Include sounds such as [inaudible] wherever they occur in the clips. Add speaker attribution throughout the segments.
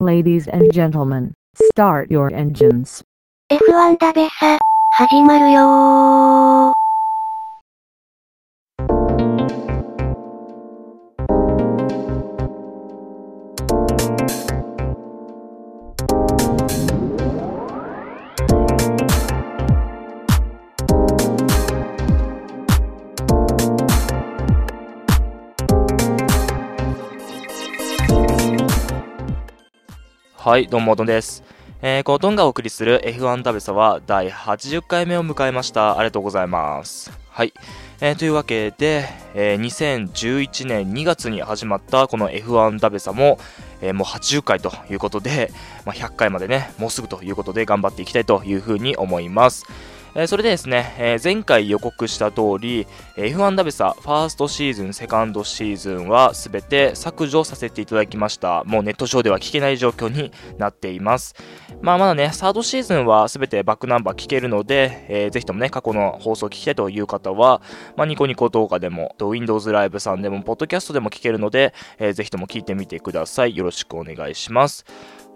Speaker 1: Ladies and gentlemen, start your engines.
Speaker 2: F1 だべさ、始まるよー。
Speaker 3: はい、どうも、ドンです。えー、このドンがお送りする F1 ダベサは第80回目を迎えました。ありがとうございます。はい。えー、というわけで、えー2011年2月に始まったこの F1 ダベサも、えーもう80回ということで、まあ、100回までね、もうすぐということで頑張っていきたいというふうに思います。えそれでですね、え前回予告した通り、F1 ダベサファーストシーズン、セカンドシーズンはすべて削除させていただきました。もうネット上では聞けない状況になっています。まあまだね、サードシーズンはすべてバックナンバー聞けるので、えーぜひともね、過去の放送聞きたいという方は、まあ、ニコニコ動画でも、Windows ライブさんでも、ポッドキャストでも聞けるので、えーぜひとも聞いてみてください。よろしくお願いします。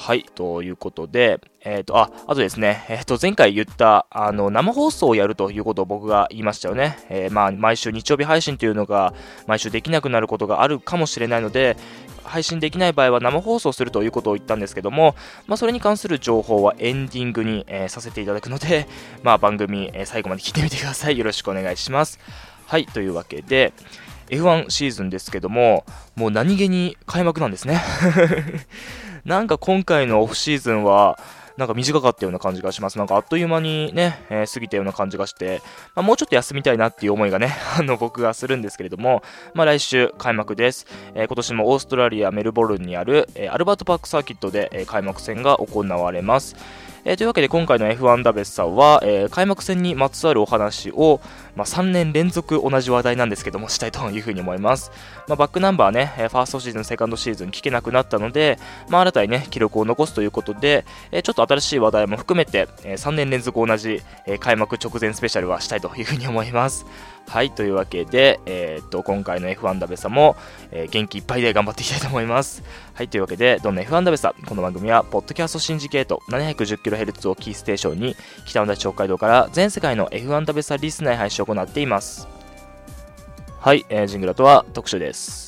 Speaker 3: はい、ということで、えっ、と、あ、あとですね、えっ、と、前回言った、あの、生放送をやるということを僕が言いましたよね。えーまあ、毎週日曜日配信というのが、毎週できなくなることがあるかもしれないので、配信できない場合は生放送するということを言ったんですけども、まあ、それに関する情報はエンディングに、えさせていただくので、[laughs] まあ、番組、え最後まで聞いてみてください。よろしくお願いします。はい、というわけで、F1 シーズンですけども、もう何気に開幕なんですね。なんか今回のオフシーズンは、なんか短かったような感じがします。なんかあっという間にね、えー過ぎたような感じがして、まあ、もうちょっと休みたいなっていう思いがね、[laughs] あの僕がするんですけれども、まあ、来週開幕です。えー今年もオーストラリア・メルボルンにある、えーアルバートパークサーキットで、え開幕戦が行われます。えというわけで今回の F1 ダベスさんは、え開幕戦にまつわるお話を、まあ、3年連続同じ話題なんですけどもしたいというふうに思います。まあ、バックナンバーね、ファーストシーズン、セカンドシーズン聞けなくなったので、まあ、新たにね、記録を残すということで、ちょっと新しい話題も含めて、え3年連続同じ、開幕直前スペシャルはしたいというふうに思います。はい、というわけで、えーっと、今回の F1 ダベサも、元気いっぱいで頑張っていきたいと思います。はい、というわけで、どんな F1 ダベサ、この番組は、ポッドキャストシンジケート 710kHz をキーステーションに、北の大地北海道から全世界の F1 ダベサリスナー配信を行っています。はい、えージングラとは特集です。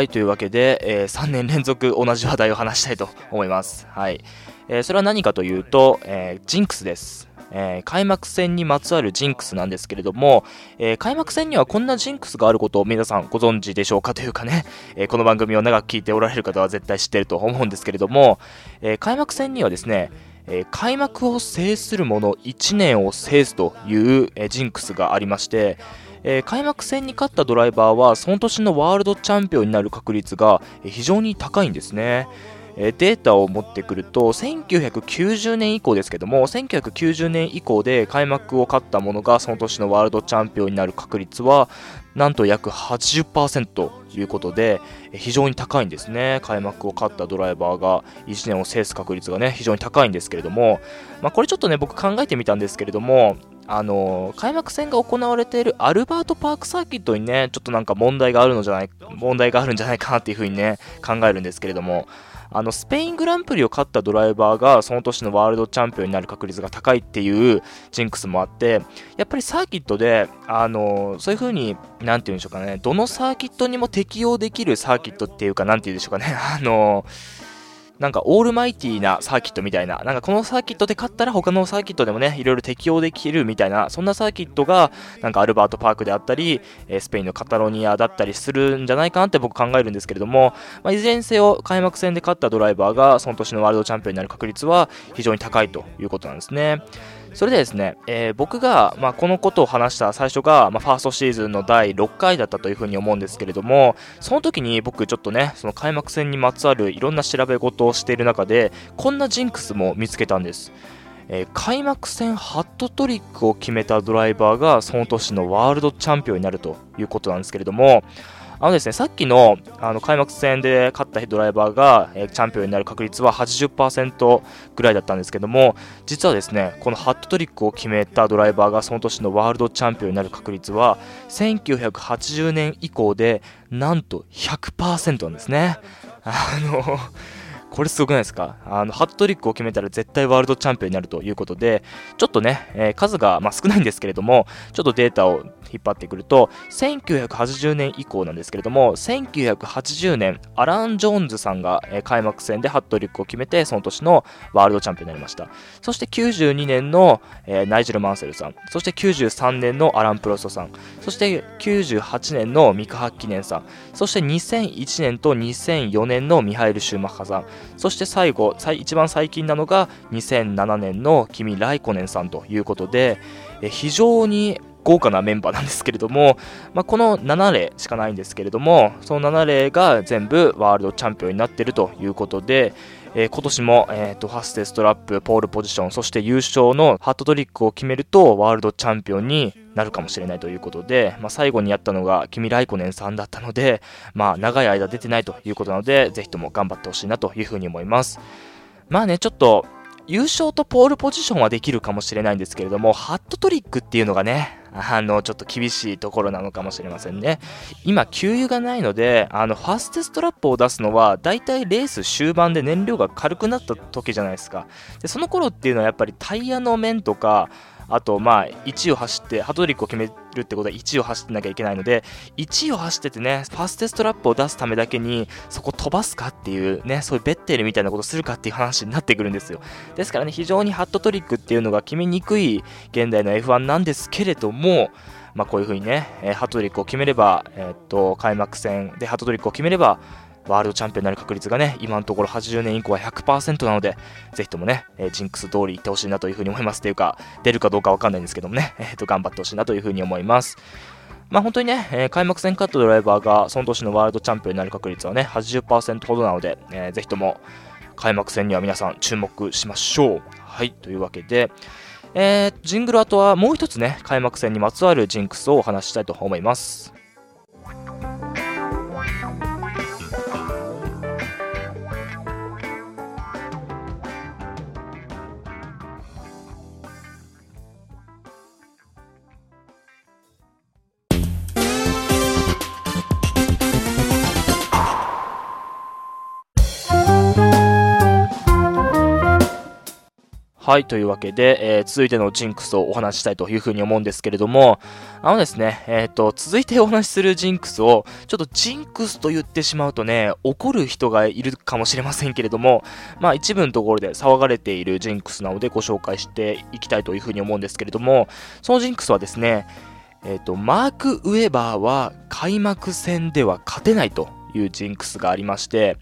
Speaker 3: はい、というわけで、え3年連続同じ話題を話したいと思います。はい。えーそれは何かというと、えージンクスです。えー開幕戦にまつわるジンクスなんですけれども、えー開幕戦にはこんなジンクスがあることを皆さんご存知でしょうかというかね、えーこの番組を長く聞いておられる方は絶対知ってると思うんですけれども、え開幕戦にはですね、え開幕を制する者1年を制すという、えジンクスがありまして、えー開幕戦に勝ったドライバーはその年のワールドチャンピオンになる確率が非常に高いんですね。データを持ってくると1990年以降ですけども1990年以降で開幕を勝った者がその年のワールドチャンピオンになる確率はなんと約80%ということで非常に高いんですね開幕を勝ったドライバーが1年を制す確率がね非常に高いんですけれども、まあ、これちょっとね僕考えてみたんですけれどもあの開幕戦が行われているアルバートパークサーキットにねちょっとなんか問題があるのじゃない問題があるんじゃないかなっていうふうにね考えるんですけれどもあのスペイングランプリを勝ったドライバーがその年のワールドチャンピオンになる確率が高いっていうジンクスもあってやっぱりサーキットであのそういう風になんて言うんでしょうかねどのサーキットにも適用できるサーキットっていうかなんて言うんでしょうかね [laughs] あのなんかオールマイティーなサーキットみたいな、なんかこのサーキットで勝ったら他のサーキットでもね、いろいろ適用できるみたいな、そんなサーキットが、なんかアルバートパークであったり、えスペインのカタロニアだったりするんじゃないかなって僕考えるんですけれども、まあ、いずれにせよ開幕戦で勝ったドライバーがその年のワールドチャンピオンになる確率は非常に高いということなんですね。それでですね、えー僕が、まあ、このことを話した最初が、まあ、ファーストシーズンの第6回だったというふうに思うんですけれども、その時に僕ちょっとね、その開幕戦にまつわるいろんな調べ事をしている中で、こんなジンクスも見つけたんです。えー開幕戦ハットトリックを決めたドライバーがその年のワールドチャンピオンになるということなんですけれども、あのですね、さっきのあの開幕戦で勝ったドライバーが、えーチャンピオンになる確率は80%ぐらいだったんですけども、実はですね、このハットトリックを決めたドライバーがその年のワールドチャンピオンになる確率は、1980年以降で、なんと100%なんですね。あの、これすごくないですか？あの、ハットリックを決めたら絶対ワールドチャンピオンになるということで、ちょっとね、えー数が、まあ、少ないんですけれども、ちょっとデータを引っ張ってくると、1980年以降なんですけれども、1980年、アラン・ジョーンズさんが、えー開幕戦でハットリックを決めて、その年のワールドチャンピオンになりました。そして92年の、えーナイジェル・マンセルさん、そして93年のアラン・プロストさん、そして98年のミカ・ハッキネンさん、そして2001年と2004年のミハエル・シューマッハさん、そして最後、最一番最近なのが2007年の君・ライコネンさんということで、え非常に豪華なメンバーなんですけれども、まあ、この7例しかないんですけれども、その7例が全部ワールドチャンピオンになっているということで、えー今年も、えーとファステストラップ、ポールポジション、そして優勝のハットトリックを決めるとワールドチャンピオンになるかもしれないということで、まあ、最後にやったのがキミ・ライコネンさんだったので、まあ、長い間出てないということなので、ぜひとも頑張ってほしいなというふうに思います。まあね、ちょっと、優勝とポールポジションはできるかもしれないんですけれども、ハットトリックっていうのがね、あの、ちょっと厳しいところなのかもしれませんね。今、給油がないので、あの、ファーストストラップを出すのは、だいたいレース終盤で燃料が軽くなった時じゃないですか。で、その頃っていうのはやっぱりタイヤの面とか、あと、まあ、1位を走って、ハトトリックを決めるってことは1位を走ってなきゃいけないので、1位を走っててね、ファーステストラップを出すためだけに、そこ飛ばすかっていうね、そういうベッテルみたいなことするかっていう話になってくるんですよ。ですからね、非常にハットトリックっていうのが決めにくい現代の F1 なんですけれども、まあ、こういう風にね、えハットトリックを決めれば、えーっと、開幕戦でハットトリックを決めれば、ワールドチャンピオンになる確率がね、今のところ80年以降は100%なので、ぜひともね、えージンクス通り行ってほしいなというふうに思います。というか、出るかどうかわかんないんですけどもね、えーっと、頑張ってほしいなというふうに思います。まあ本当にね、えー開幕戦勝ったドライバーがその年のワールドチャンピオンになる確率はね、80%ほどなので、えーぜひとも開幕戦には皆さん注目しましょう。はい、というわけで、えージングル後はもう一つね、開幕戦にまつわるジンクスをお話ししたいと思います。はい、というわけで、えー続いてのジンクスをお話ししたいというふうに思うんですけれども、あのですね、えっ、と、続いてお話しするジンクスを、ちょっとジンクスと言ってしまうとね、怒る人がいるかもしれませんけれども、まあ一部のところで騒がれているジンクスなのでご紹介していきたいというふうに思うんですけれども、そのジンクスはですね、えっ、と、マーク・ウェバーは開幕戦では勝てないというジンクスがありまして、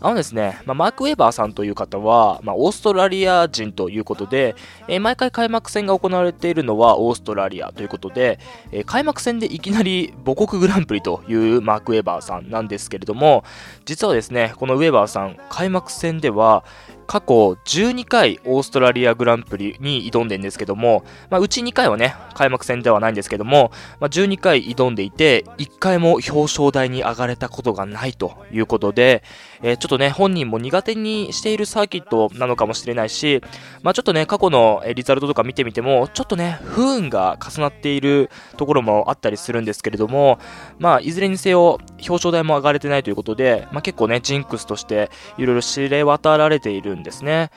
Speaker 3: あのですね、まあ、マーク・ウェバーさんという方は、まあ、オーストラリア人ということで、えー毎回開幕戦が行われているのはオーストラリアということで、えー開幕戦でいきなり母国グランプリというマーク・ウェバーさんなんですけれども、実はですね、このウェバーさん、開幕戦では、過去12回オーストラリアグランプリに挑んでるんですけども、まあ、うち2回はね、開幕戦ではないんですけども、まあ、12回挑んでいて、1回も表彰台に上がれたことがないということで、えちょっとね、本人も苦手にしているサーキットなのかもしれないし、まあ、ちょっとね、過去のリザルトとか見てみても、ちょっとね、不運が重なっているところもあったりするんですけれども、まあ、いずれにせよ、表彰台も上がれてないということで、まあ、結構ね、ジンクスとしていろいろ知れ渡られているんですね。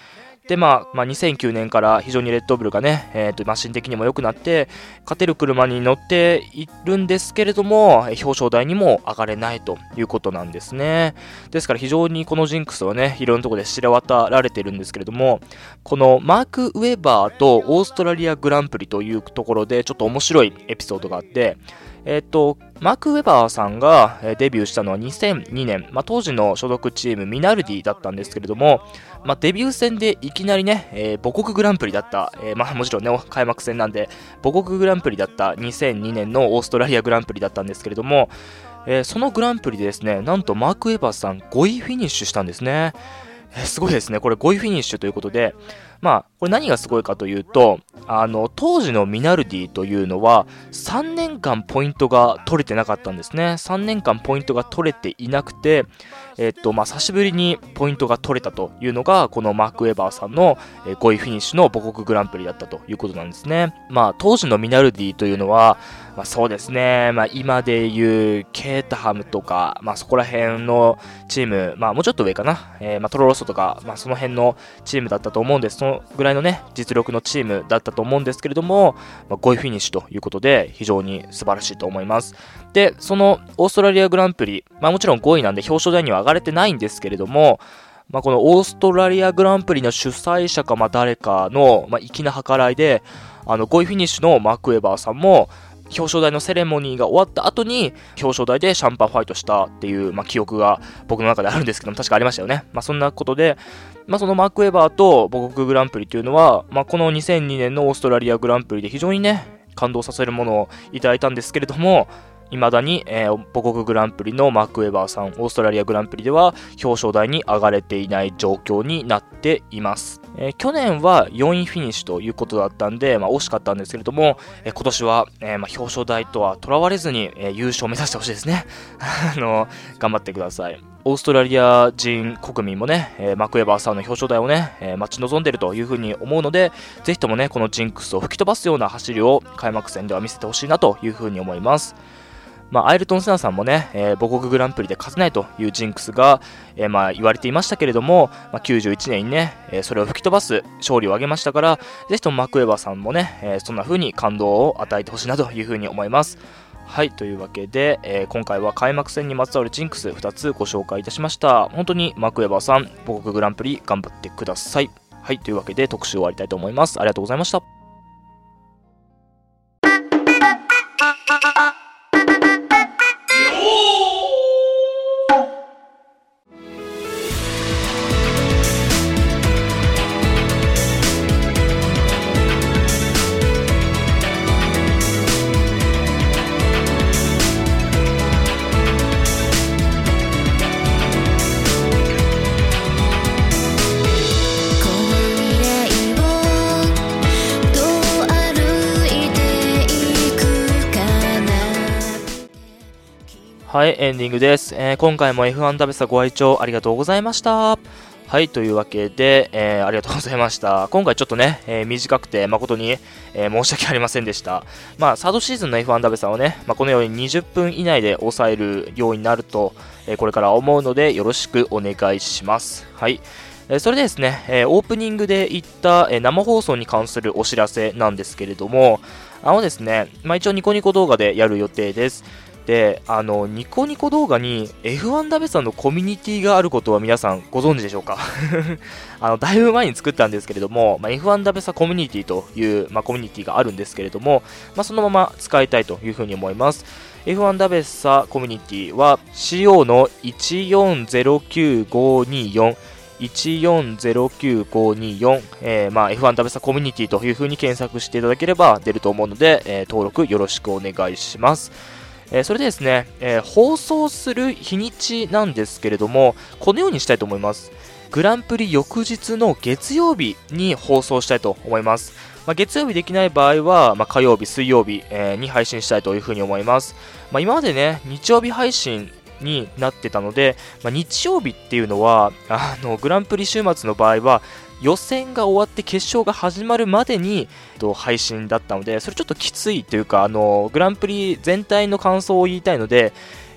Speaker 3: で、まあ、まあ、2009年から非常にレッドブルがね、えーと、マシン的にも良くなって、勝てる車に乗っているんですけれども、表彰台にも上がれないということなんですね。ですから非常にこのジンクスはね、いろんなところで知れ渡られてるんですけれども、このマーク・ウェバーとオーストラリアグランプリというところで、ちょっと面白いエピソードがあって、えっ、と、マーク・ウェバーさんがデビューしたのは2002年、まあ、当時の所属チームミナルディだったんですけれども、まあ、デビュー戦でいきなりね、えー母国グランプリだった、えーまあ、もちろんね、開幕戦なんで、母国グランプリだった2002年のオーストラリアグランプリだったんですけれども、えーそのグランプリでですね、なんとマーク・ウェバーさん5位フィニッシュしたんですね。えーすごいですね。これ5位フィニッシュということで、まあ、これ何がすごいかというと、あの、当時のミナルディというのは、3年間ポイントが取れてなかったんですね。3年間ポイントが取れていなくて、えっと、まあ、久しぶりにポイントが取れたというのが、このマーク・ウェバーさんの5位フィニッシュの母国グランプリだったということなんですね。まあ、当時のミナルディというのは、まあ、そうですね、まあ、今でいうケータハムとか、まあ、そこら辺のチーム、まあ、もうちょっと上かな、えーまあ、トロロッソとか、まあ、その辺のチームだったと思うんです。そのぐらいのね、実力のチームだったと思うんですけれども、まあ、5位フィニッシュということで、非常に素晴らしいと思います。で、そのオーストラリアグランプリ、まあ、もちろん5位なんで表彰台には上がれてないんですけれども、まあ、このオーストラリアグランプリの主催者か、ま、誰かの、まあ、粋な計らいで、あの、5位フィニッシュのマーク・ウェバーさんも、表彰台のセレモニーが終わった後に、表彰台でシャンパンファイトしたっていう、まあ、記憶が僕の中であるんですけども、確かありましたよね。まあ、そんなことで、まあ、そのマーク・ウェバーと母国グランプリというのは、まあ、この2002年のオーストラリアグランプリで非常にね、感動させるものをいただいたんですけれども、未だに、えー母国グランプリのマーク・ウェバーさん、オーストラリアグランプリでは表彰台に上がれていない状況になっています。えー去年は4位フィニッシュということだったんで、まあ、惜しかったんですけれども、えー今年は、えーまあ、表彰台とはとらわれずに、え優勝を目指してほしいですね。[laughs] あの、頑張ってください。オーストラリア人国民もね、えマク・ウェバーさんの表彰台をね、え待ち望んでるというふうに思うので、ぜひともね、このジンクスを吹き飛ばすような走りを開幕戦では見せてほしいなというふうに思います。まあ、アイルトン・セナさんもね、えー母国グランプリで勝てないというジンクスが、えーまあ、言われていましたけれども、まあ、91年にね、えーそれを吹き飛ばす勝利を挙げましたから、ぜひともマク・ウェバーさんもね、えーそんな風に感動を与えてほしいなというふうに思います。はい、というわけで、えー今回は開幕戦にまつわるジンクス2つご紹介いたしました。本当にマク・ウェバーさん、母国グランプリ頑張ってください。はい、というわけで特集終わりたいと思います。ありがとうございました。はい、エンディングです。えー今回も F1 ダベサご愛聴ありがとうございました。はい、というわけで、えーありがとうございました。今回ちょっとね、えー短くて誠に、えー申し訳ありませんでした。まあ、サードシーズンの F1 ダベサをね、まあ、このように20分以内で抑えるようになると、えこれから思うので、よろしくお願いします。はい。えそれでですね、えオープニングで言った、え生放送に関するお知らせなんですけれども、あのですね、まあ、一応ニコニコ動画でやる予定です。で、あの、ニコニコ動画に F1 ダベさんのコミュニティがあることは皆さんご存知でしょうか？[laughs] あの、だいぶ前に作ったんですけれども、まあ、F1 ダベサコミュニティという、まあ、コミュニティがあるんですけれども、まあ、そのまま使いたいというふうに思います。F1 ダベサコミュニティは CO の1409524 1409524、えーまあ、F1 ダベサコミュニティという風に検索していただければ出ると思うので、えー登録よろしくお願いします。えーそれでですね、えー放送する日にちなんですけれども、このようにしたいと思います。グランプリ翌日の月曜日に放送したいと思います。まあ、月曜日できない場合は、まあ、火曜日、水曜日、えーに配信したいというふうに思います。まあ、今までね、日曜日配信になってたので、まあ、日曜日っていうのはあのグランプリ週末の場合は予選が終わって決勝が始まるまでに配信だったのでそれちょっときついというかあのグランプリ全体の感想を言いたいので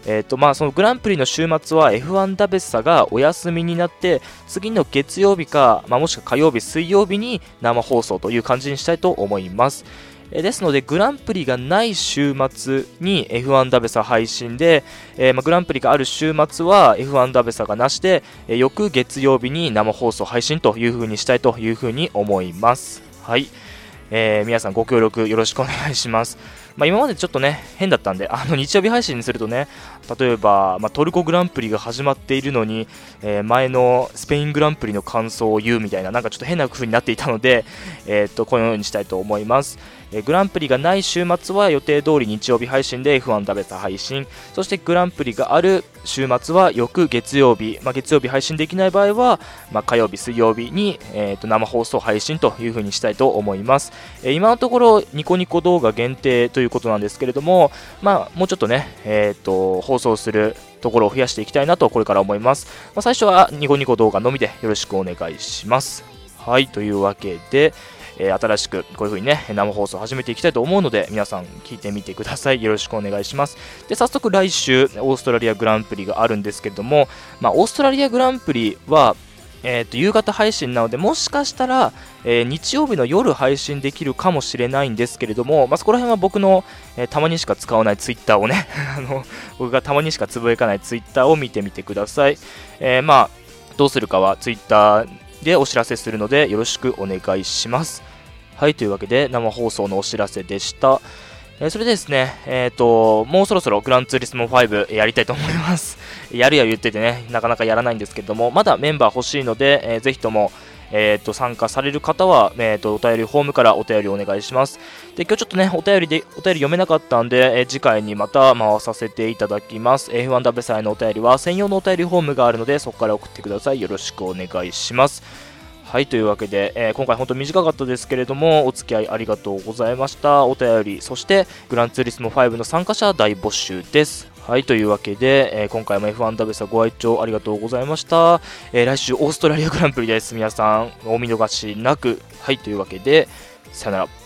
Speaker 3: えーとまあ、そのグランプリの週末は F1 ダベッサがお休みになって次の月曜日か、まあ、もしくは火曜日、水曜日に生放送という感じにしたいと思います。えですので、グランプリがない週末に F1 ダベサ配信で、えーまあ、グランプリがある週末は F1 ダベサがなしで、えー翌月曜日に生放送配信という風にしたいという風に思います。はい。えー皆さんご協力よろしくお願いします。[laughs] まあ、今までちょっとね、変だったんで、あの日曜日配信にするとね、例えば、まあ、トルコグランプリが始まっているのに、えー前のスペイングランプリの感想を言うみたいな、なんかちょっと変な風になっていたので、えーっとこのようにしたいと思います。えグランプリがない週末は予定通り日曜日配信で F1 食べた配信、そしてグランプリがある週末は翌月曜日、まあ、月曜日配信できない場合は、まあ、火曜日、水曜日に、えーと生放送配信という風にしたいと思います。えー今のところニコニコ動画限定ということなんですけれども、まあ、もうちょっとね、えー、と放送するところを増やしていきたいなとこれから思います。まあ、最初はニコニコ動画のみでよろしくお願いします。はい、というわけで、えー新しくこういう風にね、生放送を始めていきたいと思うので、皆さん聞いてみてください。よろしくお願いします。で、早速来週、オーストラリアグランプリがあるんですけれども、まあ、オーストラリアグランプリは、えー、と夕方配信なので、もしかしたら、えー日曜日の夜配信できるかもしれないんですけれども、まあ、そこら辺は僕の、えーたまにしか使わないツイッターをね [laughs] あの、僕がたまにしかつぶやかないツイッターを見てみてください。えーまあ、どうするかはツイッターでお知らせするので、よろしくお願いします。はい、というわけで、生放送のお知らせでした。えそれでですね、えっ、と、もうそろそろグランツーリスモ5やりたいと思います。やるや言っててね、なかなかやらないんですけども、まだメンバー欲しいので、えーぜひとも、えー、と参加される方は、えー、とお便りフォームからお便りお願いします。で今日ちょっとねお便りでお便り読めなかったんで、えー次回にまた回させていただきます。F1W 祭のお便りは専用のお便りフォームがあるのでそこから送ってください。よろしくお願いします。はい、というわけで、えー今回本当短かったですけれども、お付き合いありがとうございました。お便り、そして、グランツーリスモ5の参加者大募集です。はい、というわけで、えー今回も F1W さんご愛聴ありがとうございました。えー来週、オーストラリアグランプリです。皆さん、お見逃しなく。はい、というわけで、さよなら。